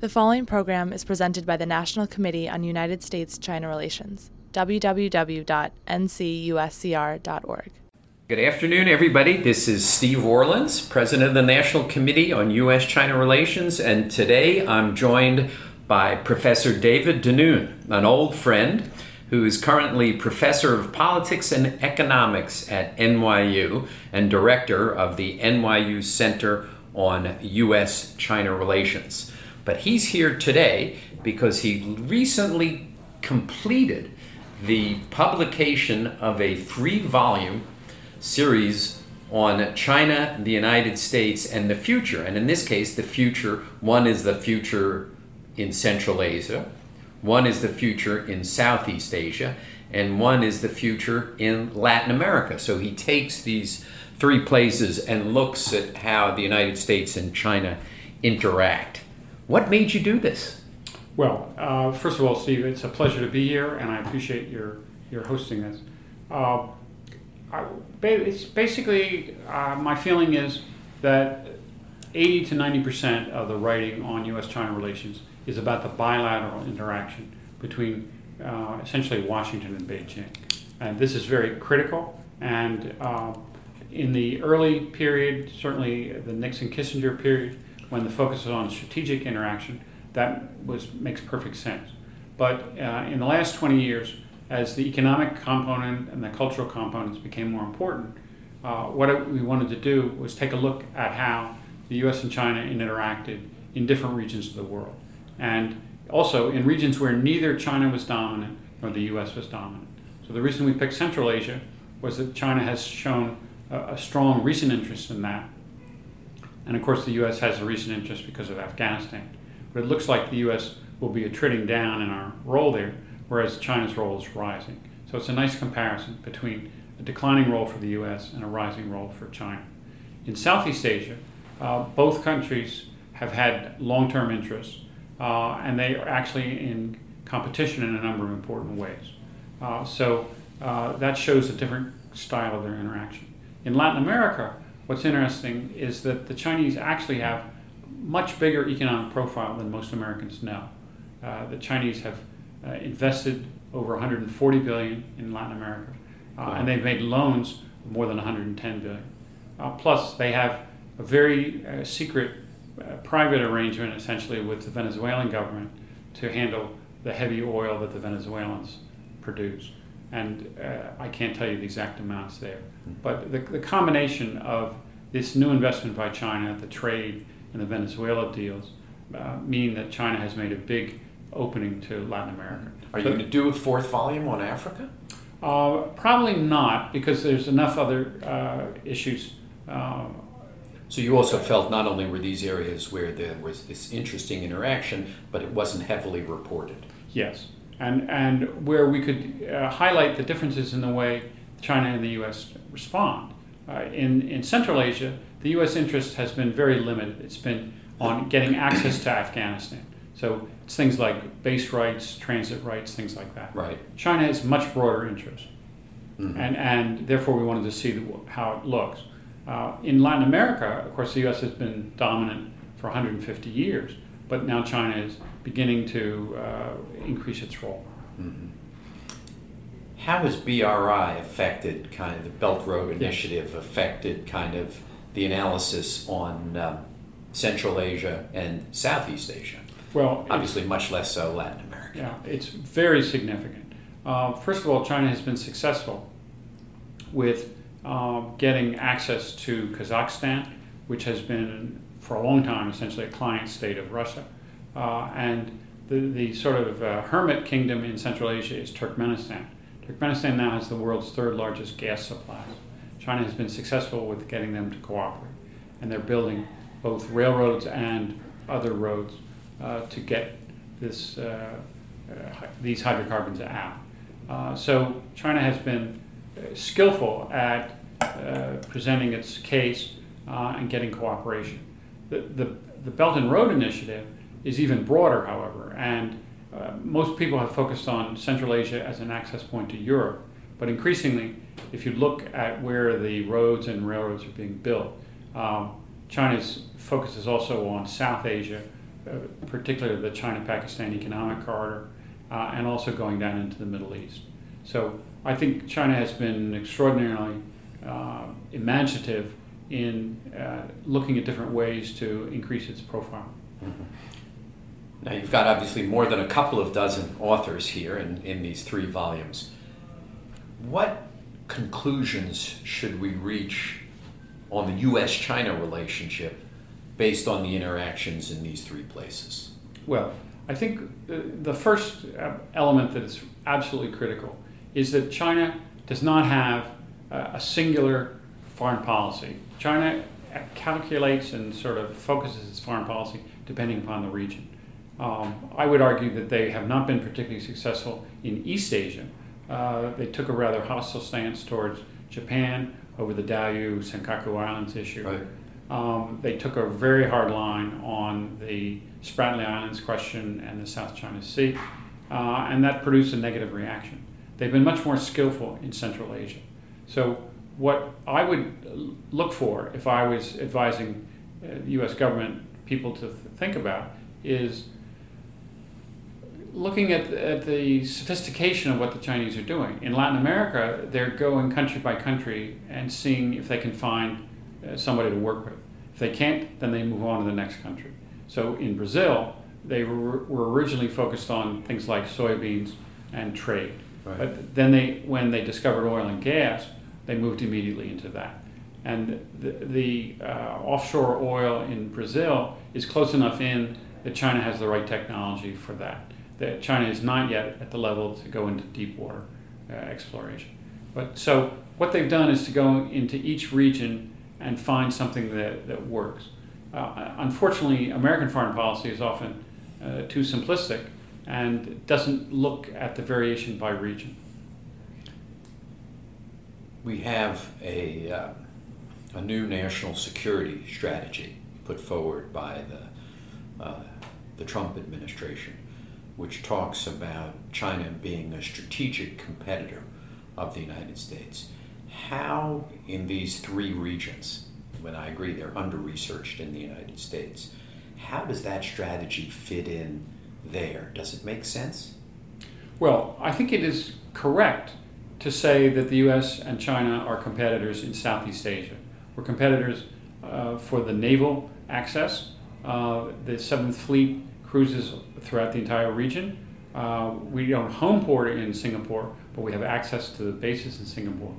The following program is presented by the National Committee on United States China Relations, www.ncuscr.org. Good afternoon, everybody. This is Steve Orlins, President of the National Committee on U.S. China Relations, and today I'm joined by Professor David Denoon, an old friend who is currently Professor of Politics and Economics at NYU and Director of the NYU Center on U.S. China Relations. But he's here today because he recently completed the publication of a three volume series on China, the United States, and the future. And in this case, the future one is the future in Central Asia, one is the future in Southeast Asia, and one is the future in Latin America. So he takes these three places and looks at how the United States and China interact. What made you do this? Well, uh, first of all, Steve, it's a pleasure to be here, and I appreciate your your hosting this. Uh, I, it's basically uh, my feeling is that 80 to 90 percent of the writing on U.S.-China relations is about the bilateral interaction between uh, essentially Washington and Beijing, and this is very critical. And uh, in the early period, certainly the Nixon-Kissinger period when the focus is on strategic interaction, that was makes perfect sense. But uh, in the last 20 years, as the economic component and the cultural components became more important, uh, what we wanted to do was take a look at how the U.S. and China interacted in different regions of the world, and also in regions where neither China was dominant nor the U.S. was dominant. So the reason we picked Central Asia was that China has shown a, a strong recent interest in that and of course, the U.S. has a recent interest because of Afghanistan. But it looks like the U.S. will be attriting down in our role there, whereas China's role is rising. So it's a nice comparison between a declining role for the U.S. and a rising role for China. In Southeast Asia, uh, both countries have had long term interests, uh, and they are actually in competition in a number of important ways. Uh, so uh, that shows a different style of their interaction. In Latin America, what's interesting is that the Chinese actually have much bigger economic profile than most Americans know. Uh, the Chinese have uh, invested over 140 billion in Latin America, uh, wow. and they've made loans of more than 110 billion. Uh, plus, they have a very uh, secret uh, private arrangement, essentially, with the Venezuelan government to handle the heavy oil that the Venezuelans produce and uh, I can't tell you the exact amounts there. But the, the combination of this new investment by China, the trade, and the Venezuela deals uh, mean that China has made a big opening to Latin America. Are you going to do a fourth volume on Africa? Uh, probably not, because there's enough other uh, issues. Uh, so you also felt not only were these areas where there was this interesting interaction, but it wasn't heavily reported. Yes and, and where we could uh, highlight the differences in the way China and the U.S. respond. Uh, in, in Central Asia, the U.S. interest has been very limited. It's been on getting access to Afghanistan. So it's things like base rights, transit rights, things like that. Right. China has much broader interest. Mm-hmm. And, and therefore, we wanted to see the, how it looks. Uh, in Latin America, of course, the U.S. has been dominant for 150 years, but now China is beginning to uh, increase its role. Mm-hmm. How has BRI affected kind of the Belt Road Initiative, affected kind of the analysis on um, Central Asia and Southeast Asia? Well, obviously, much less so Latin America. Yeah, it's very significant. Uh, first of all, China has been successful with uh, getting access to Kazakhstan, which has been for a long time essentially a client state of Russia. Uh, and the, the sort of uh, hermit kingdom in Central Asia is Turkmenistan. Turkmenistan now has the world's third largest gas supplies. China has been successful with getting them to cooperate, and they're building both railroads and other roads uh, to get this, uh, uh, these hydrocarbons out. Uh, so China has been skillful at presenting its case and getting cooperation. The, the, the Belt and Road Initiative is even broader, however, and uh, most people have focused on Central Asia as an access point to Europe. But increasingly, if you look at where the roads and railroads are being built, um, China's focus is also on South Asia, uh, particularly the China-Pakistan Economic Corridor, uh, and also going down into the Middle East. So I think China has been extraordinarily uh, imaginative in uh, looking at different ways to increase its profile. Mm-hmm. Now, you've got obviously more than a couple of dozen authors here in, in these three volumes. What conclusions should we reach on the US China relationship based on the interactions in these three places? Well, I think the first uh, element that is absolutely critical is that China does not have a singular foreign policy. China calculates and sort of focuses its foreign policy depending upon the region. Um, I would argue that they have not been particularly successful in East Asia. Uh, they took a rather hostile stance towards Japan over the Diaoyu Senkaku Islands issue. Right. Um, they took a very hard line on the Spratly Islands question and the South China Sea, uh, and that produced a negative reaction. They've been much more skillful in Central Asia. So, what I would look for if I was advising uh, U.S. government people to th- think about is looking at, at the sophistication of what the Chinese are doing. In Latin America, they're going country by country and seeing if they can find uh, somebody to work with. If they can't, then they move on to the next country. So in Brazil, they were, were originally focused on things like soybeans and trade. Right. But then they, when they discovered oil and gas, they moved immediately into that. And the, the uh, offshore oil in Brazil is close enough in that China has the right technology for that that China is not yet at the level to go into deep water uh, exploration. But so what they've done is to go into each region and find something that, that works. Uh, unfortunately, American foreign policy is often uh, too simplistic and doesn't look at the variation by region. We have a, uh, a new national security strategy put forward by the, uh, the Trump administration which talks about China being a strategic competitor of the United States. How, in these three regions, when I agree they're under researched in the United States, how does that strategy fit in there? Does it make sense? Well, I think it is correct to say that the US and China are competitors in Southeast Asia. We're competitors uh, for the naval access. Uh, the Seventh Fleet cruises throughout the entire region. Uh, we don't home port in Singapore, but we have access to the bases in Singapore.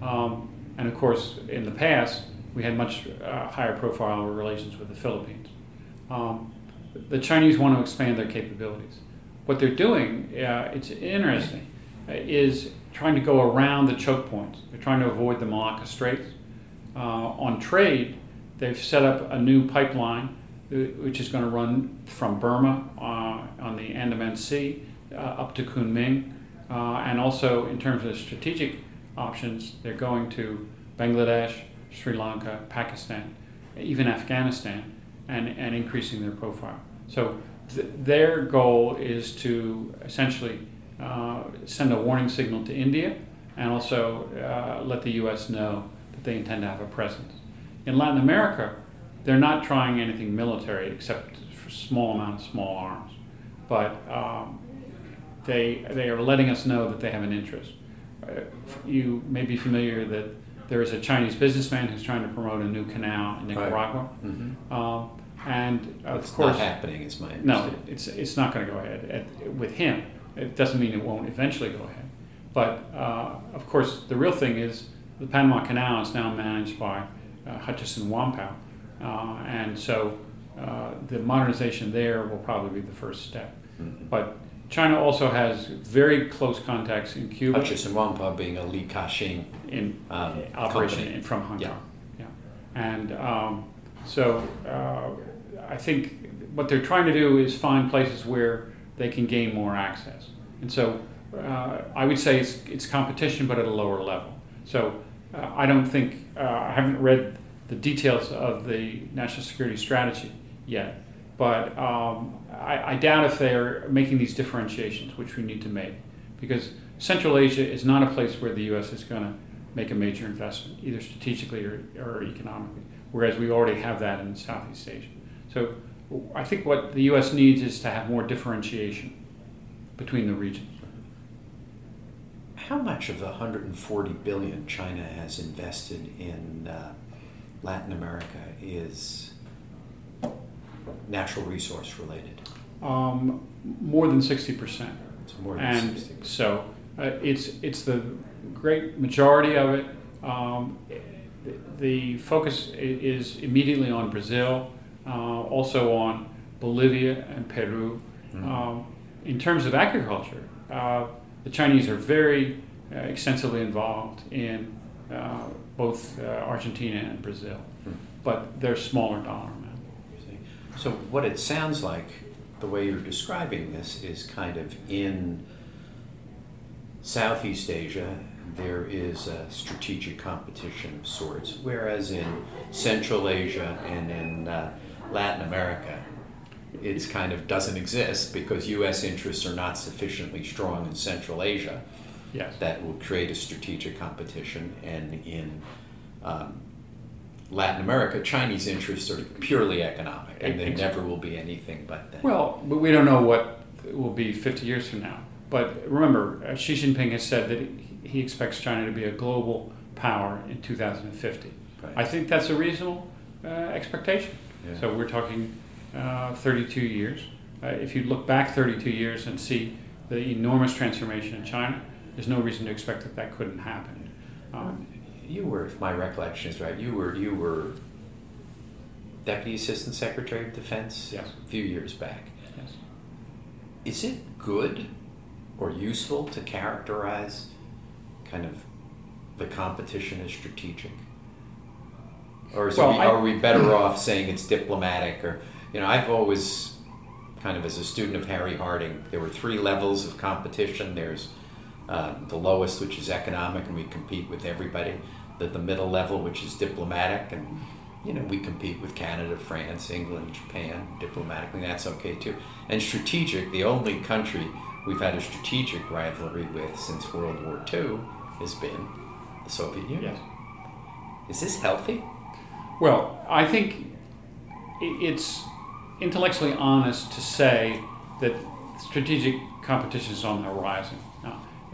Um, and of course, in the past, we had much uh, higher profile relations with the Philippines. Um, the Chinese want to expand their capabilities. What they're doing, uh, it's interesting, uh, is trying to go around the choke points. They're trying to avoid the Malacca Straits. Uh, on trade, they've set up a new pipeline which is going to run from Burma uh, on the Andaman Sea uh, up to Kunming. Uh, and also, in terms of strategic options, they're going to Bangladesh, Sri Lanka, Pakistan, even Afghanistan, and, and increasing their profile. So, th- their goal is to essentially uh, send a warning signal to India and also uh, let the U.S. know that they intend to have a presence. In Latin America, they're not trying anything military except for small amount of small arms, but um, they they are letting us know that they have an interest. Uh, you may be familiar that there is a Chinese businessman who's trying to promote a new canal in Nicaragua, right. mm-hmm. um, and of it's course, not happening. Is my no, it's it's not going to go ahead At, with him. It doesn't mean it won't eventually go ahead, but uh, of course, the real thing is the Panama Canal is now managed by uh, Hutchison Whampoa, uh, and so uh, the modernization there will probably be the first step. Mm-hmm. But China also has very close contacts in Cuba. Hutchison Whampoa being a Li Ka-shing in um, operation in, from Hong Kong. Yeah, yeah. and um, so uh, I think what they're trying to do is find places where they can gain more access. And so uh, I would say it's, it's competition, but at a lower level. So uh, I don't think uh, I haven't read the details of the national security strategy yet. But um, I, I, doubt if they're making these differentiations, which we need to make, because Central Asia is not a place where the U.S. is going to make a major investment, either strategically or, or economically, whereas we already have that in Southeast Asia. So I think what the U.S. needs is to have more differentiation between the regions. How much of the 140 billion China has invested in uh, Latin America is natural resource related? Um, more than 60%. So more than and 60%. so uh, it's it's the great majority of it. Um, the focus is immediately on Brazil, uh, also on Bolivia and Peru. Mhm. Um, in terms of agriculture, uh, the Chinese are very uh, extensively involved in uh, both uh, Argentina and Brazil, Hmm. but they're smaller dollar amount. So what it sounds like, the way you're describing this, is kind of in Southeast Asia, there is a strategic competition of sorts, whereas in Central Asia and in uh, Latin America, it's kind of doesn't exist because U.S. interests are not sufficiently strong in Central Asia Yes. that will create a strategic competition. And in um, Latin America, Chinese interests are purely economic, and there never will be anything but that. Well, but we don't know what will be 50 years from now. But remember, uh, Xi Jinping has said that he- he expects China to be a global power in 2050. Right. I think that's a reasonable uh, expectation. Yeah. So we're talking uh, 32 years. Uh, if you look back 32 years and see the enormous transformation in China, there's no reason to expect that that couldn't happen. Um, you were, if my recollection is right, you were you were Deputy Assistant Secretary of Defense Yes. a few years back. yes. Is it good or useful to characterize kind of the competition as strategic? Or Well, we, I- are we better off saying it's diplomatic? Or, you know, I've always, kind of as a student of Harry Harding, there were three levels of competition. There's uh, the lowest, which is economic, and we compete with everybody. The, the middle level, which is diplomatic, and you know we compete with Canada, France, England, Japan diplomatically. That's okay too. And strategic, the only country we've had a strategic rivalry with since World War II has been the Soviet Union. Yes. Is this healthy? Well, I think it's intellectually honest to say that strategic competition is on the horizon.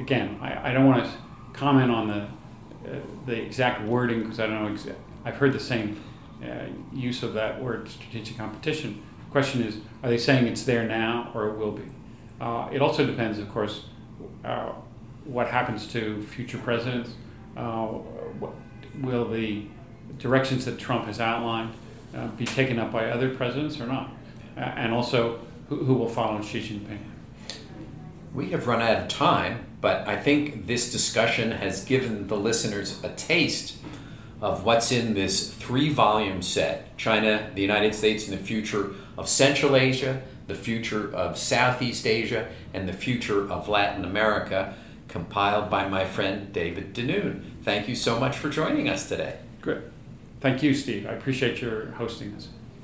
Again, I, I don't want to comment on the uh, the exact wording because I don't know. I've heard the same uh, use of that word, strategic competition. The question is, are they saying it's there now or it will be? Uh, it also depends, of course, uh, what happens to future presidents. Uh, what, will the directions that Trump has outlined uh, be taken up by other presidents or not? And also, who, who will follow Xi Jinping? We have run out of time, but I think this discussion has given the listeners a taste of what's in this three volume set China, the United States, and the future of Central Asia, the future of Southeast Asia, and the future of Latin America, compiled by my friend David Denoon. Thank you so much for joining us today. Good. Thank you, Steve. I appreciate your hosting this.